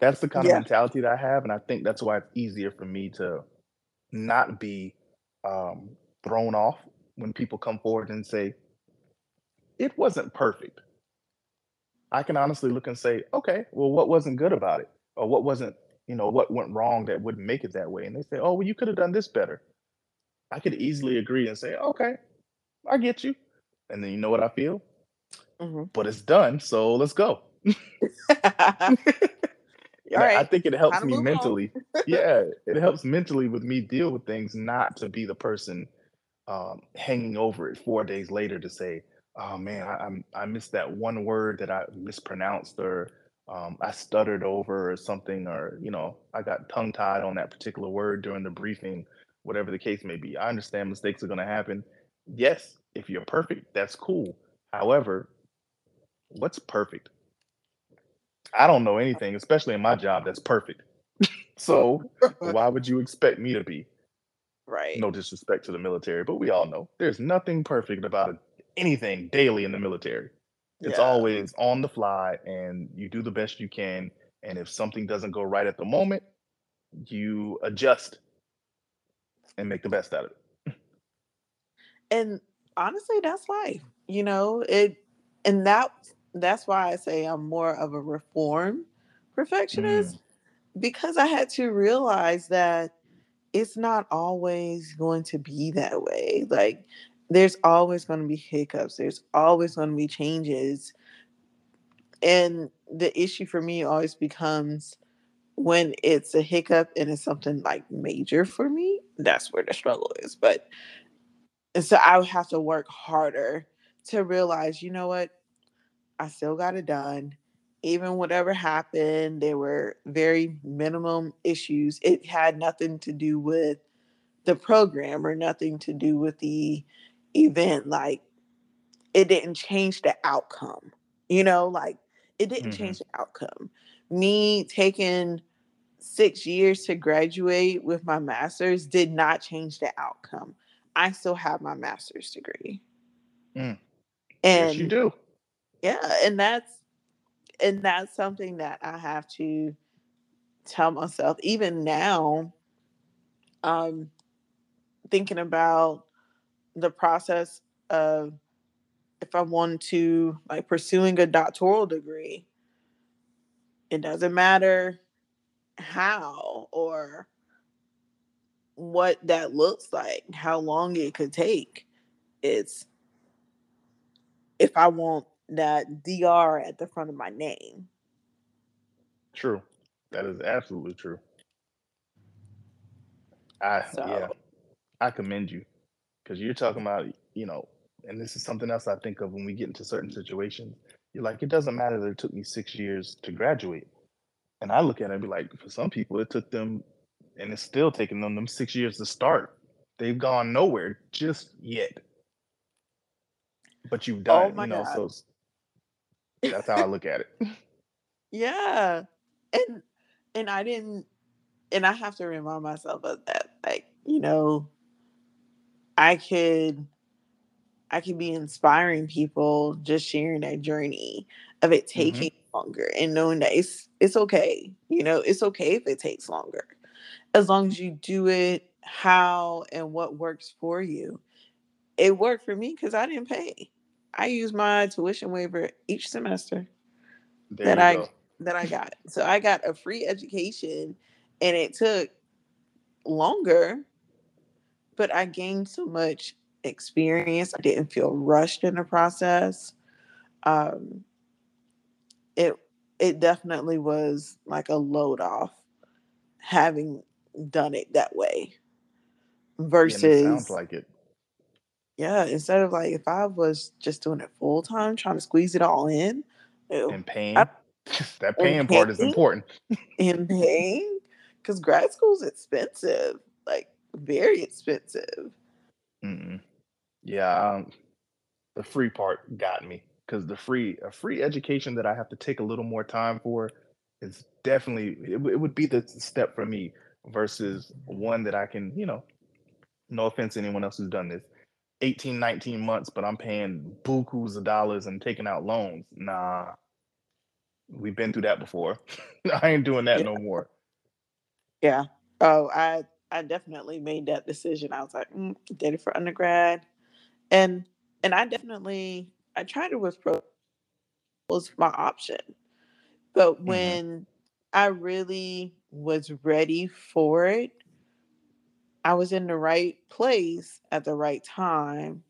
That's the kind of mentality that I have, and I think that's why it's easier for me to not be um, thrown off when people come forward and say, "It wasn't perfect." I can honestly look and say, "Okay, well, what wasn't good about it, or what wasn't, you know, what went wrong that wouldn't make it that way?" And they say, "Oh, well, you could have done this better." I could easily agree and say, "Okay, I get you," and then you know what I feel, hmm but it's done, so let's go. All right. I think it helps me mentally. yeah, it helps mentally with me deal with things, not to be the person um, hanging over it four days later to say, "Oh man, I, I missed that one word that I mispronounced, or um, I stuttered over, or something, or you know, I got tongue tied on that particular word during the briefing." Whatever the case may be, I understand mistakes are going to happen. Yes, if you're perfect, that's cool. However, what's perfect? I don't know anything, especially in my job, that's perfect. so why would you expect me to be? Right. No disrespect to the military, but we all know there's nothing perfect about anything daily in the military. It's yeah. always on the fly and you do the best you can. And if something doesn't go right at the moment, you adjust and make the best out of it. And honestly, that's life. You know, it and that that's why I say I'm more of a reform perfectionist mm. because I had to realize that it's not always going to be that way. Like there's always going to be hiccups. There's always going to be changes. And the issue for me always becomes when it's a hiccup and it's something like major for me, that's where the struggle is. But so I would have to work harder to realize, you know what? I still got it done. Even whatever happened, there were very minimum issues. It had nothing to do with the program or nothing to do with the event. Like it didn't change the outcome. You know, like it didn't mm-hmm. change the outcome. Me taking six years to graduate with my master's did not change the outcome. I still have my master's degree. Mm. And yes, you do. Yeah, and that's and that's something that I have to tell myself even now um thinking about the process of if I want to like pursuing a doctoral degree it doesn't matter how or what that looks like, how long it could take. It's if I want that DR at the front of my name. True. That is absolutely true. I so. yeah. I commend you because you're talking about, you know, and this is something else I think of when we get into certain situations. You're like, it doesn't matter that it took me six years to graduate. And I look at it and be like, for some people, it took them and it's still taking them them six years to start. They've gone nowhere just yet. But you've oh done, oh you know, God. so that's how I look at it. Yeah. And and I didn't and I have to remind myself of that. Like, you know, I could I could be inspiring people just sharing that journey of it mm-hmm. taking mm-hmm. longer and knowing that it's it's okay. You know, it's okay if it takes longer as long as you do it how and what works for you. It worked for me because I didn't pay. I used my tuition waiver each semester there that I go. that I got. So I got a free education and it took longer, but I gained so much experience. I didn't feel rushed in the process. Um it it definitely was like a load off having done it that way versus yeah, sounds like it yeah instead of like if i was just doing it full time trying to squeeze it all in and paying I, that paying part is important and paying because grad school is expensive like very expensive mm yeah um, the free part got me because the free a free education that i have to take a little more time for is definitely it, it would be the step for me versus one that I can, you know, no offense to anyone else who's done this, 18, 19 months, but I'm paying bukus of dollars and taking out loans. Nah, we've been through that before. I ain't doing that yeah. no more. Yeah. Oh, I I definitely made that decision. I was like, mm, did it for undergrad, and and I definitely I tried it with pro was my option, but mm-hmm. when mm-hmm. I really was ready for it. I was in the right place at the right time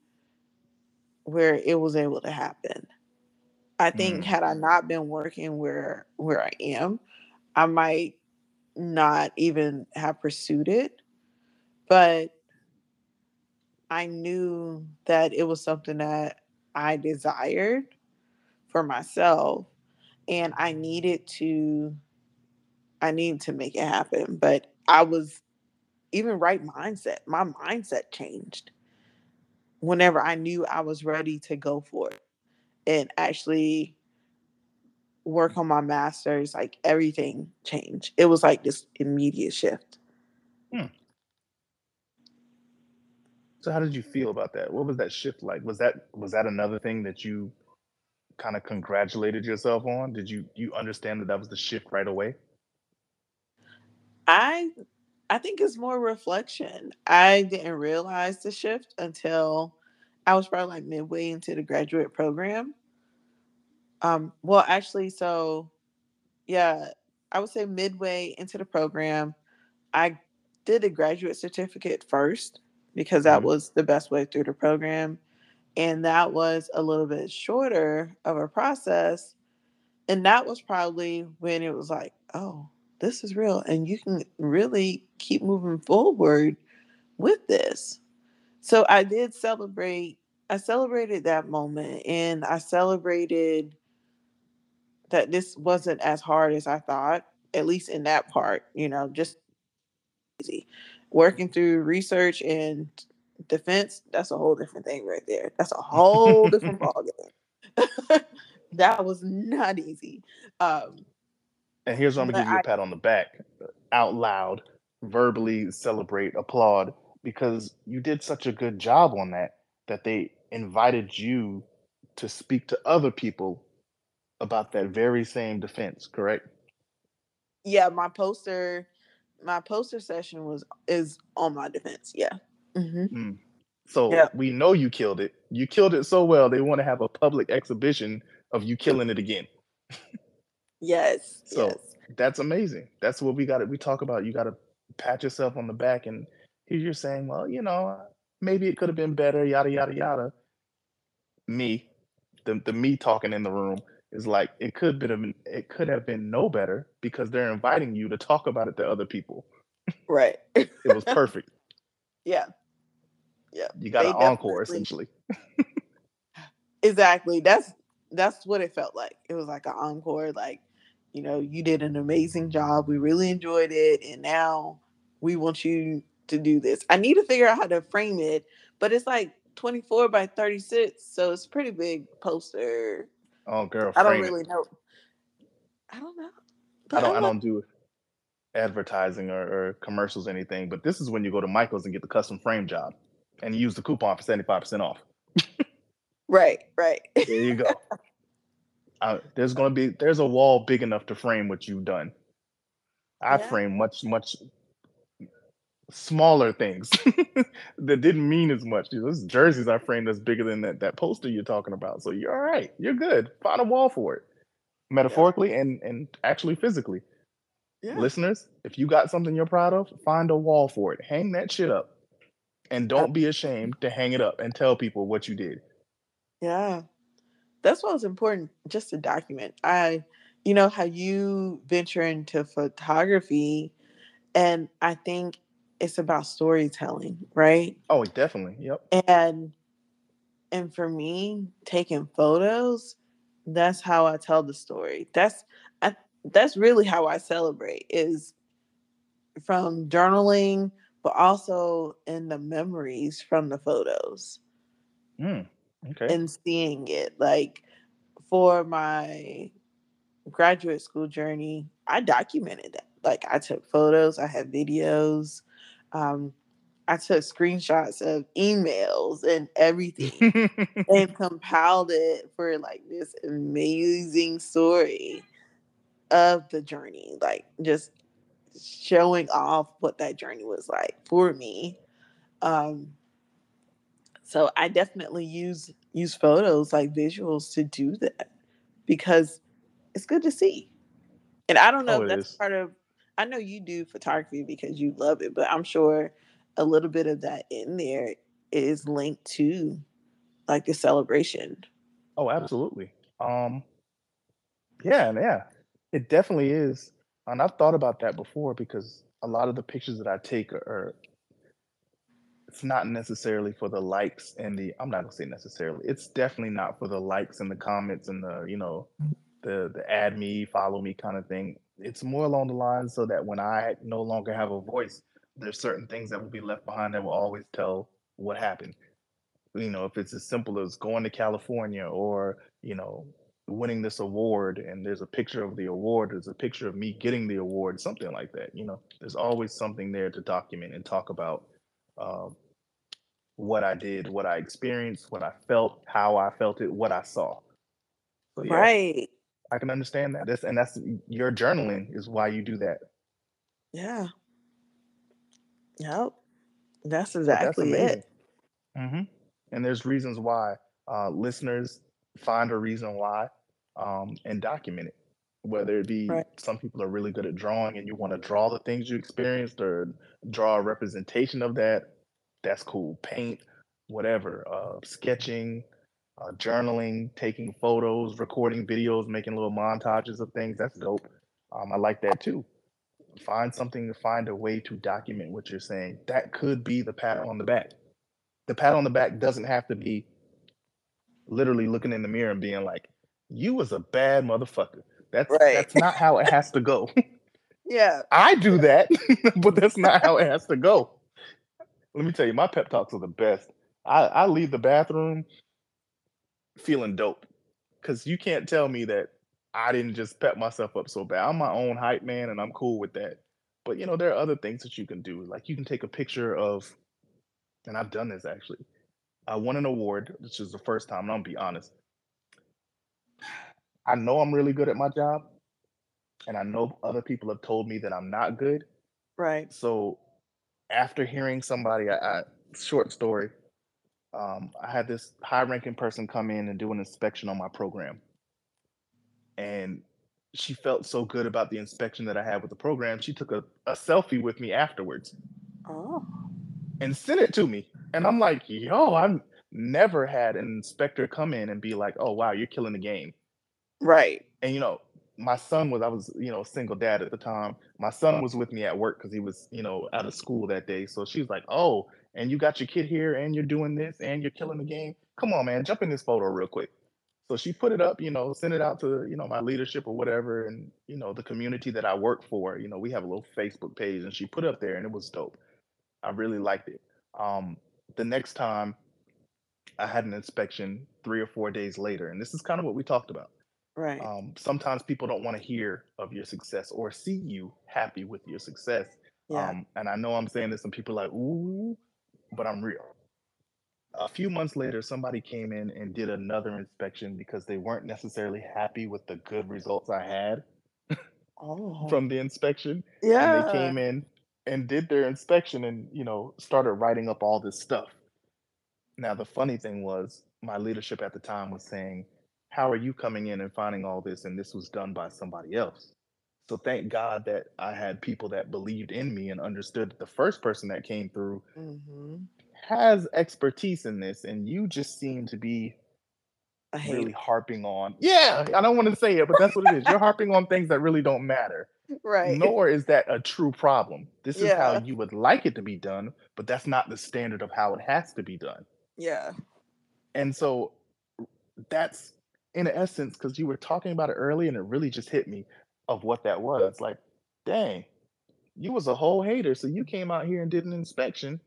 where it was able to happen. I think mm. had I not been working where where I am, I might not even have pursued it. But I knew that it was something that I desired for myself and I needed to I needed to make it happen. But I was even right mindset. My mindset changed whenever I knew I was ready to go for it and actually work on my masters. Like everything changed. It was like this immediate shift. Hmm. So how did you feel about that? What was that shift like? Was that was that another thing that you kind of congratulated yourself on? Did you you understand that that was the shift right away? I I think it's more reflection. I didn't realize the shift until I was probably like midway into the graduate program. Um, well, actually, so yeah, I would say midway into the program, I did a graduate certificate first because that Mhm. was the best way through the program. And that was a little bit shorter of a process. And that was probably when it was like, oh, this is real. And you can really keep moving forward with this. So I did celebrate, I celebrated that moment and I celebrated that this wasn't as hard as I thought, at least in that part, you know, just easy. Working through research and defense, that's a whole different thing right there. That's a whole different ballgame. that was not easy. Um, And here's where I'm gonna give you a pat on the back, out loud, verbally celebrate, applaud, because you did such a good job on that that they invited you to speak to other people about that very same defense, correct? yeah, my poster, my poster session was is on my defense. Yeah. hmm Mm. So Yeah. we know you killed it. You killed it so well, they want to have a public exhibition of you killing it again. Yes. So Yes. that's amazing. That's what we got we talk about. You got to pat yourself on the back and here you're saying, well, you know, maybe it could have been better, yada yada yada. Me, the the me talking in the room is like it could have been it could have been no better because they're inviting you to talk about it to other people. Right. It was perfect. yeah. Yeah. You got They an encore essentially. exactly. That's that's what it felt like. It was like an encore. Like, you know, you did an amazing job. We really enjoyed it, and now we want you to do this. I need to figure out how to frame it, but it's like 24 by 36, so it's pretty big poster. Oh girl, I don't frame it. really know. I don't know. I don't I like, don't do advertising or, or commercials or anything, but this is when you go to Michael's and get the custom frame job and use the coupon for 75% off. right, right. There you go. Uh, there's gonna be there's a wall big enough to frame what you've done. I Yeah. frame much much smaller things that didn't mean as much. Those jerseys I framed that's bigger than that that poster you're talking about. So you're all right. You're good. Find a wall for it, metaphorically and and actually physically. Yeah. Listeners, if you got something you're proud of, find a wall for it. Hang that shit up, and don't be ashamed to hang it up and tell people what you did. Yeah. That's why it's important just to document. I, you know, how you venture into photography, and I think it's about storytelling, right? Oh, definitely. Yep. And and for me, taking photos, that's how I tell the story. That's I that's really how I celebrate is from journaling, but also in the memories from the photos Mm, okay. and seeing it. Like for my graduate school journey, I documented that. Like I took photos, I had videos, um, I took screenshots of emails and everything and compiled it for like this amazing story of the journey. Like just showing off what that journey was like for me. Um, so I definitely use use photos like visuals to do that because it's good to see. And I don't know oh, if that's is. part of I know you do photography because you love it, but I'm sure a little bit of that in there is linked to like the celebration. Oh, absolutely. Um, yeah, yeah, it definitely is. And I've thought about that before because a lot of the pictures that I take are, are it's not necessarily for the likes and the I'm not gonna say necessarily. It's definitely not for the likes and the comments and the, you know, the the add me, follow me kind of thing. It's more along the lines so that when I no longer have a voice, there's certain things that will be left behind that will always tell what happened. You know, if it's as simple as going to California or, you know, winning this award and there's a picture of the award, there's a picture of me getting the award, something like that. You know, there's always something there to document and talk about um, what I did, what I experienced, what I felt, how I felt it, what I saw. So yeah, Right. I can understand that. That's and that's your journaling is why you do that. Yeah. Yep. That's that's exactly amazing. it. hmm And there's reasons why. Uh, listeners find a reason why um, and document it. Whether it be Right. some people are really good at drawing and you want to draw the things you experienced or draw a representation of that, that's cool. Paint, whatever, uh, sketching, uh, journaling, taking photos, recording videos, making little montages of things. That's dope. Um, I like that too. Find something to find a way to document what you're saying. That could be the pat on the back. The pat on the back doesn't have to be literally looking in the mirror and being like, "You was a bad motherfucker." That's Right. that's not how it has to go. Yeah. I do that, but that's not how it has to go. Let me tell you, my pep talks are the best. I, I leave the bathroom feeling dope because you can't tell me that I didn't just pep myself up so bad. I'm my own hype man and I'm cool with that. But you know, there are other things that you can do. Like you can take a picture of, and I've done this actually. I won an award, which is the first time, and I'm gonna be honest. I know I'm really good at my job, and I know other people have told me that I'm not good. Right. So after hearing somebody, I, I short story, um, I had this high ranking person come in and do an inspection on my program. And she felt so good about the inspection that I had with the program. She took a, a selfie with me afterwards Oh. and sent it to me. And I'm like, yo, I've never had an inspector come in and be like, oh, wow, you're killing the game. Right. and you know my son was i was you know a single dad at the time my son was with me at work because he was you know out of school that day so she was like oh and you got your kid here and you're doing this and you're killing the game come on man jump in this photo real quick so she put it up you know sent it out to you know my leadership or whatever and you know the community that i work for you know we have a little facebook page and she put it up there and it was dope i really liked it um the next time i had an inspection three or four days later and this is kind of what we talked about Right. um, sometimes people don't want to hear of your success or see you happy with your success. yeah. Um, and I know I'm saying this, and people are like, ooh, but I'm real. A few months later, somebody came in and did another inspection because they weren't necessarily happy with the good results I had oh. from the inspection. And yeah. they came in and did their inspection and, you know, started writing up all this stuff. Now, the funny thing was, my leadership at the time was saying, How are you coming in and finding all this? And this was done by somebody else. So thank God that I had people that believed in me and understood that the first person that came through hmm has expertise in this. And you just seem to be really harping on. Yeah, I don't want to say it, but that's what it is. You're harping on things that really don't matter. Right. Nor is that a true problem. This is Yeah. how you would like it to be done, but that's not the standard of how it has to be done. Yeah. And so that's in essence, because you were talking about it early and it really just hit me of what that was. Like, dang, you was a whole hater. So you came out here and did an inspection,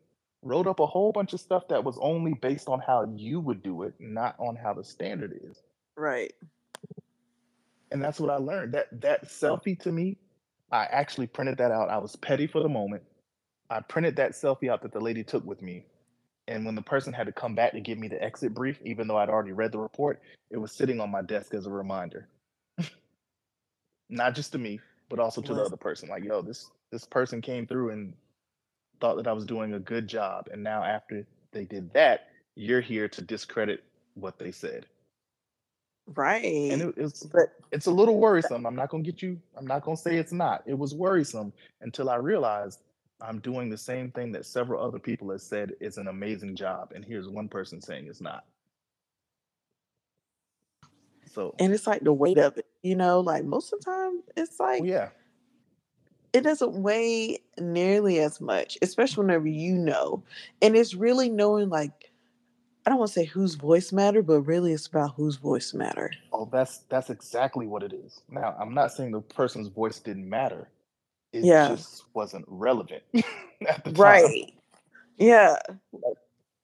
wrote up a whole bunch of stuff that was only based on how you would do it, not on how the standard is. Right. And that's what I learned. That that selfie to me, I actually printed that out. I was petty for the moment. I printed that selfie out that the lady took with me. And when the person had to come back to give me the exit brief, even though I'd already read the report, it was sitting on my desk as a reminder. Not just to me, but also to the other person. Like, yo, this this person came through and thought that I was doing a good job. And now after they did that, you're here to discredit what they said. Right. And it, it's but it's a little worrisome. I'm not gonna get you. I'm not gonna say it's not. It was worrisome until I realized I'm doing the same thing that several other people have said is an amazing job, and here's one person saying it's not. So and it's like the weight of it, you know, like most of the time it's oh, like well, yeah, it doesn't weigh nearly as much, especially whenever you know. And it's really knowing like I don't want to say whose voice matter, but really it's about whose voice matter. oh, that's that's exactly what it is. Now, I'm not saying the person's voice didn't matter. It Yeah. just wasn't relevant at the time. Right. Yeah.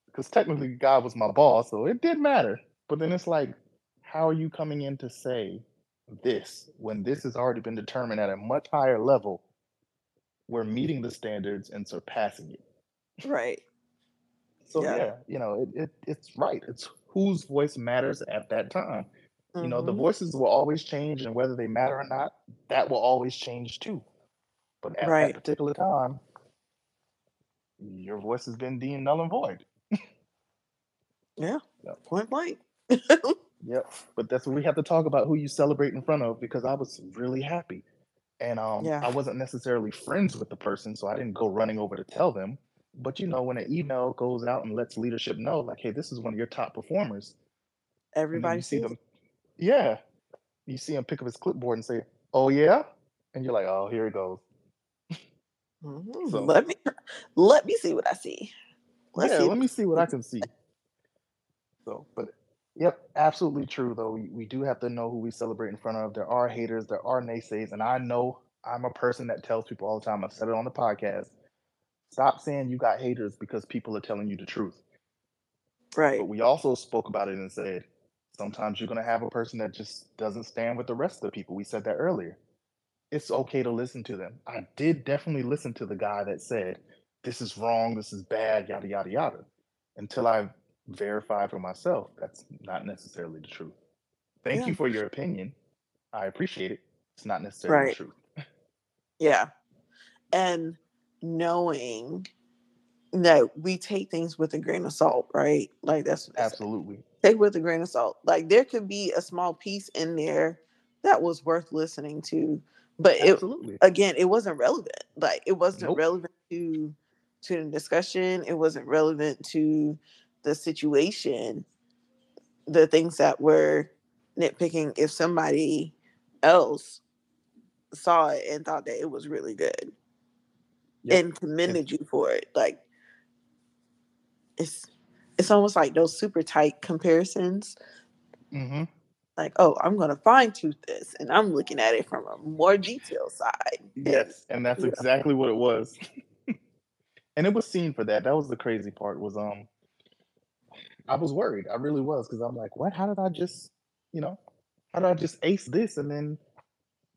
because technically God was my boss, so it did matter. But then it's like, how are you coming in to say this when this has already been determined at a much higher level? We're meeting the standards and surpassing it. Right. So Yeah. yeah, you know, it, it it's right. It's whose voice matters at that time. You know, the Mhm. voices will always change, and whether they matter or not, that will always change too. But at Right. that particular time, your voice has been deemed null and void. Yeah. Yeah. Point blank. Yep. But that's what we have to talk about who you celebrate in front of because I was really happy. And um, Yeah. I wasn't necessarily friends with the person, so I didn't go running over to tell them. But you know, when an email goes out and lets leadership know, like, hey, this is one of your top performers, Everybody you see them, yeah, you see him pick up his clipboard and say, "Oh yeah," and you're like, "Oh, here it goes." Mhm. So Let me let me see what I see. Let's yeah, see. let me see what I can see. So, but yep, absolutely true though. We, we do have to know who we celebrate in front of. There are haters, there are naysayers, and I know I'm a person that tells people all the time. I've said it on the podcast. Stop saying you got haters because people are telling you the truth. Right. But we also spoke about it and said sometimes you're going to have a person that just doesn't stand with the rest of the people. We said that earlier. It's okay to listen to them. I did definitely listen to the guy that said, this is wrong, this is bad, yada, yada, yada, until I verified for myself that's not necessarily the truth. Thank Yeah. you for your opinion. I appreciate it. It's not necessarily Right. the truth. Yeah. And knowing that we take things with a grain of salt, right? Like that's what they say. Absolutely. Take with a grain of salt. Like there could be a small piece in there that was worth listening to, but it Absolutely. again, it wasn't relevant. Like it wasn't Nope. relevant to to the discussion. It wasn't relevant to the situation. The things that were nitpicking. If somebody else saw it and thought that it was really good Yep. and commended you for it, like it's it's almost like those super tight comparisons. hmm Like, oh, I'm gonna fine tooth this, and I'm looking at it from a more detailed side. Yes, and that's yeah. exactly what it was. and it was seen for that. That was the crazy part. Was um, I was worried. I really was because I'm like, what? How did I just, you know, how did I just ace this? And then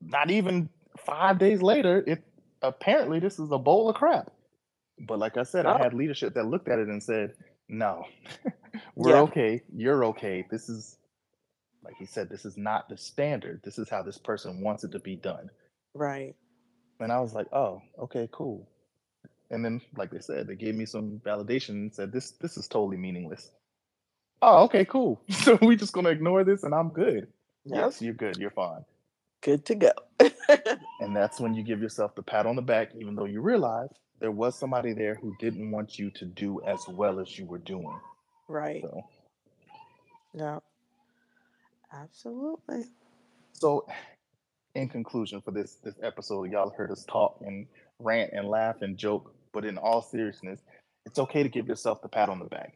not even five days later, it apparently this is a bowl of crap. But like I said, I Oh. had leadership that looked at it and said, no, we're Yeah. okay. You're okay. This is, like he said, this is not the standard. This is how this person wants it to be done. Right. And I was like, oh, okay, cool. And then, like they said, they gave me some validation and said, this this is totally meaningless. Oh, okay, cool. So we just gonna ignore this and I'm good. Yep. Yes, you're good, you're fine. Good to go. And that's when you give yourself the pat on the back, even though you realize there was somebody there who didn't want you to do as well as you were doing. right. So Yeah. Absolutely. so in conclusion for this this episode, y'all heard us talk and rant and laugh and joke, but in all seriousness, it's okay to give yourself the pat on the back.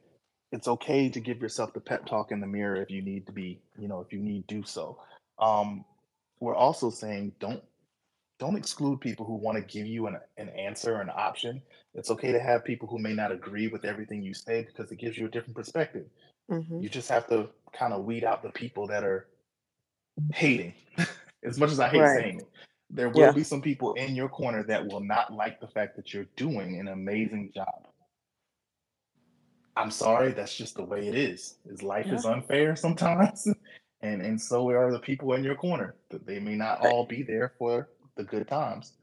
It's okay to give yourself the pep talk in the mirror if you need to be, you know, if you need do so. Um, we're also saying don't don't exclude people who want to give you an, an answer, an option. It's okay to have people who may not agree with everything you say because it gives you a different perspective. hmm You just have to kind of weed out the people that are hating. as much as I hate Right. saying it, there will Yeah. be some people in your corner that will not like the fact that you're doing an amazing job. I'm sorry, that's just the way it is. Is life is unfair sometimes, and and so are the people in your corner. That they may not all be there for the good times.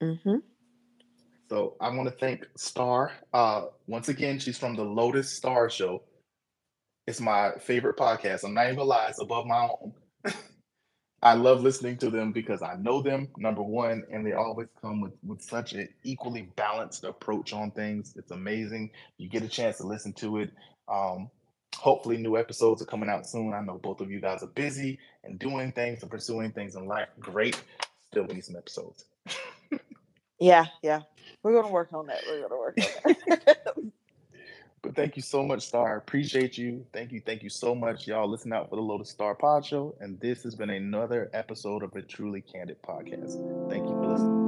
hmm So I want to thank Star. Uh, once again, she's from the Lotus Star Show. It's my favorite podcast. I'm not even gonna lie, it's above my own. I love listening to them because I know them, number one, and they always come with, with such an equally balanced approach on things. It's amazing. You get a chance to listen to it. Um, hopefully, new episodes are coming out soon. I know both of you guys are busy and doing things and pursuing things in life. Great. Still need some episodes. Yeah. Yeah. We're gonna work on that. We're gonna work on that. But thank you so much, Star. Appreciate you. Thank you. Thank you so much. Y'all listen out for the Lotus Star Pod Show. And this has been another episode of a truly candid podcast. Thank you for listening.